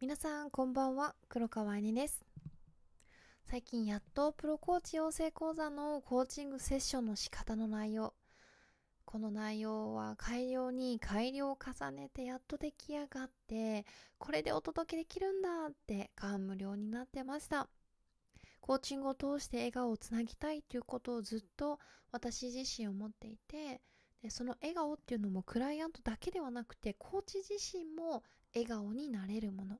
皆さんこんばんは黒川えねです。最近やっとプロコーチ養成講座のコーチングセッションの仕方の内容この内容は改良に改良を重ねてやっと出来上がってこれでお届けできるんだって感無量になってました。コーチングを通して笑顔をつなぎたいということをずっと私自身思っていてでその笑顔っていうのもクライアントだけではなくてコーチ自身も笑顔になれるもの。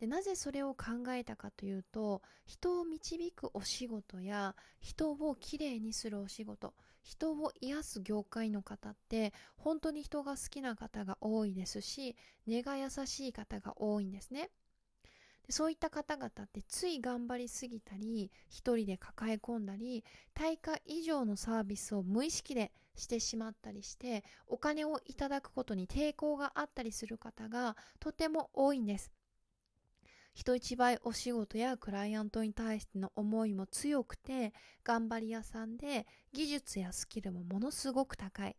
でなぜそれを考えたかというと人を導くお仕事や人をきれいにするお仕事人を癒す業界の方って本当に人が好きな方が多いですし根が優しい方が多いんですね。でそういった方々ってつい頑張りすぎたり一人で抱え込んだり対価以上のサービスを無意識でしてしまったりしてお金をいただくことに抵抗があったりする方がとても多いんです。人一倍お仕事やクライアントに対しての思いも強くて頑張り屋さんで技術やスキルもものすごく高い。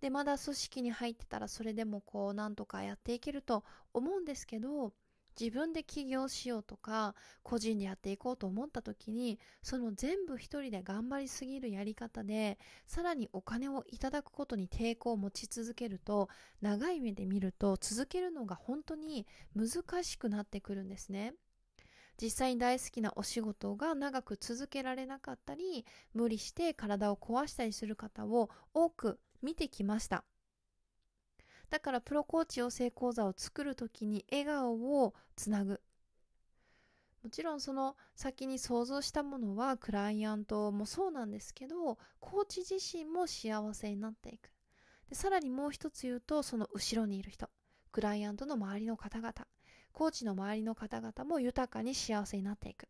でまだ組織に入ってたらそれでもこうなんとかやっていけると思うんですけど自分で起業しようとか個人でやっていこうと思った時にその全部一人で頑張りすぎるやり方でさらにお金をいただくことに抵抗を持ち続けると長い目で見ると続けるのが本当に難しくなってくるんですね。実際に大好きなお仕事が長く続けられなかったり無理して体を壊したりする方を多く見てきました。だからプロコーチ養成講座を作る時に笑顔をつなぐ。もちろんその先に想像したものはクライアントもそうなんですけどコーチ自身も幸せになっていく。でさらにもう一つ言うとその後ろにいる人。クライアントの周りの方々。コーチの周りの方々も豊かに幸せになっていく。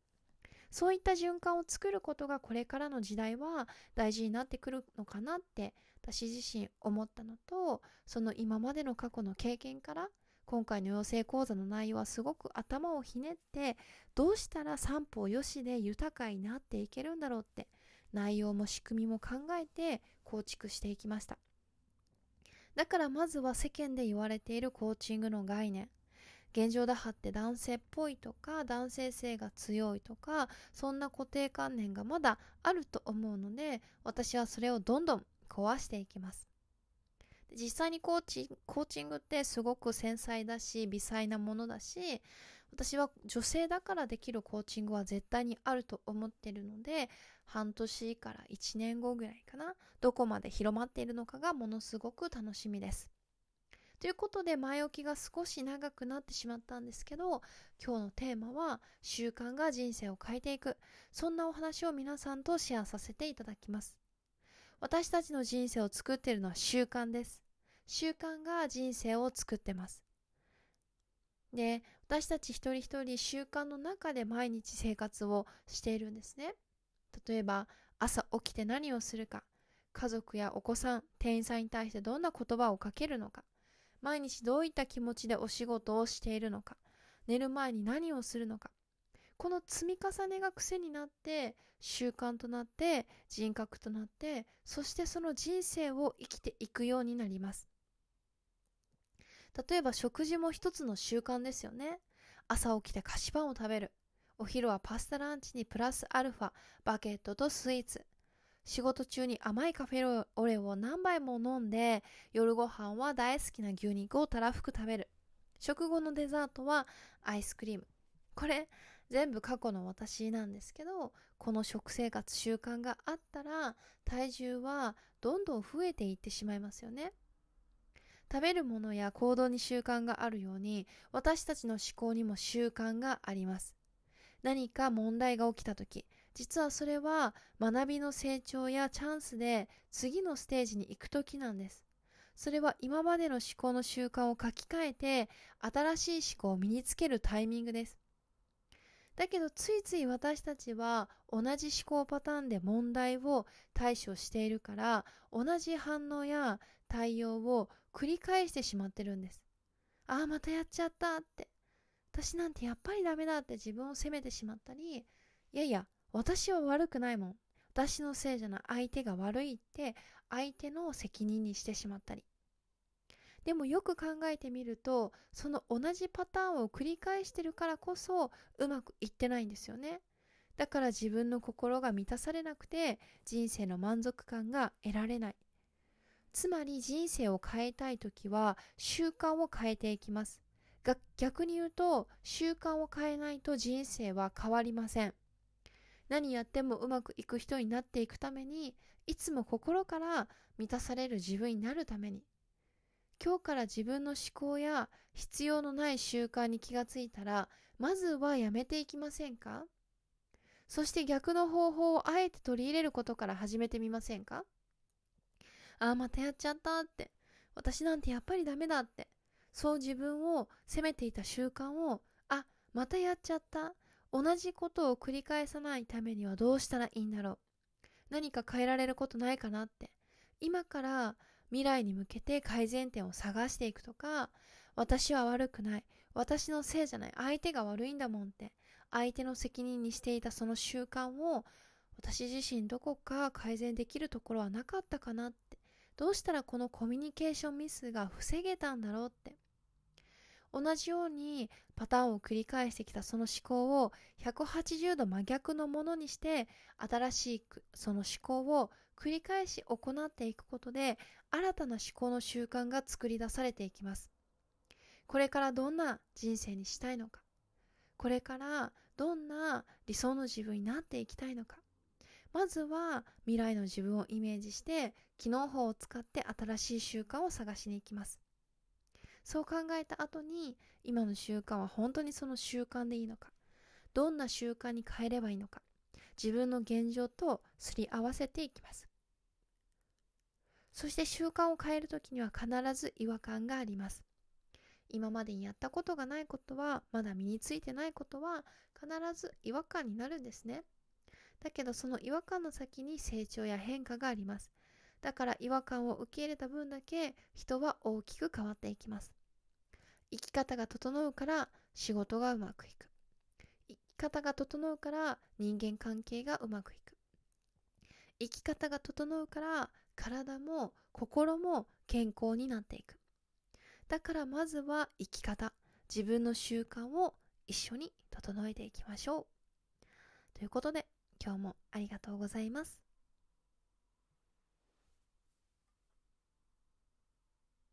そういった循環を作ることがこれからの時代は大事になってくるのかなって私自身思ったのとその今までの過去の経験から今回の養成講座の内容はすごく頭をひねってどうしたら三方よしで豊かになっていけるんだろうって内容も仕組みも考えて構築していきました。だからまずは世間で言われているコーチングの概念現状打破って男性っぽいとか男性性が強いとかそんな固定観念がまだあると思うので私はそれをどんどん壊していきます。実際にコーチコーチングってすごく繊細だし微細なものだし私は女性だからできるコーチングは絶対にあると思ってるので半年から1年後ぐらいかなどこまで広まっているのかがものすごく楽しみです。ということで前置きが少し長くなってしまったんですけど今日のテーマは習慣が人生を変えていくそんなお話を皆さんとシェアさせていただきます私たちの人生を作っているのは習慣です。習慣が人生を作ってます。で、私たち一人一人習慣の中で毎日生活をしているんですね。例えば、朝起きて何をするか、家族やお子さん、店員さんに対してどんな言葉をかけるのか、毎日どういった気持ちでお仕事をしているのか、寝る前に何をするのか、この積み重ねが癖になって習慣となって人格となってそしてその人生を生きていくようになります。例えば食事も一つの習慣ですよね。朝起きて菓子パンを食べる。お昼はパスタランチにプラスアルファバゲットとスイーツ。仕事中に甘いカフェオレを何杯も飲んで夜ご飯は大好きな牛肉をたらふく食べる。食後のデザートはアイスクリーム。これ全部過去の私なんですけどこの食生活習慣があったら体重はどんどん増えていってしまいますよね。食べるものや行動に習慣があるように私たちの思考にも習慣があります。何か問題が起きた時実はそれは学びの成長やチャンスで次のステージに行く時なんですそれは今までの思考の習慣を書き換えて新しい思考を身につけるタイミングですだけどついつい私たちは同じ思考パターンで問題を対処しているから同じ反応や対応を繰り返してしまってるんです。ああ、またやっちゃったって。私なんてやっぱりダメだって自分を責めてしまったり、いやいや、私は悪くないもん。私のせいじゃない。相手が悪いって相手の責任にしてしまったり。でもよく考えてみるとその同じパターンを繰り返してるからこそうまくいってないんですよね。だから自分の心が満たされなくて人生の満足感が得られない。つまり人生を変えたい時は習慣を変えていきます。が逆に言うと習慣を変えないと人生は変わりません。何やってもうまくいく人になっていくためにいつも心から満たされる自分になるために。今日から自分の思考や必要のない習慣に気がついたらまずはやめていきませんか？そして逆の方法をあえて取り入れることから始めてみませんか？ああまたやっちゃったって。私なんてやっぱりダメだって。そう自分を責めていた習慣をあまたやっちゃった。同じことを繰り返さないためにはどうしたらいいんだろう。何か変えられることないかなって。今から未来に向けて改善点を探していくとか私は悪くない。私のせいじゃない。相手が悪いんだもんって。相手の責任にしていたその習慣を私自身どこか改善できるところはなかったかなって。どうしたらこのコミュニケーションミスが防げたんだろうって。同じようにパターンを繰り返してきたその思考を180度真逆のものにして新しいその思考を繰り返し行っていくことで新たな思考の習慣が作り出されていきます。これからどんな人生にしたいのか。これからどんな理想の自分になっていきたいのか。まずは未来の自分をイメージして機能法を使って新しい習慣を探しに行きます。そう考えた後に今の習慣は本当にその習慣でいいのか？どんな習慣に変えればいいのか？自分の現状とすり合わせていきます。そして習慣を変える時には必ず違和感があります。今までにやったことがないことはまだ身についてないことは必ず違和感になるんですね。だけどその違和感の先に成長や変化があります。だから違和感を受け入れた分だけ人は大きく変わっていきます。生き方が整うから仕事がうまくいく。生き方が整うから人間関係がうまくいく。生き方が整うから体も心も健康になっていく。だからまずは生き方。自分の習慣を一緒に整えていきましょう。ということで今日もありがとうございます。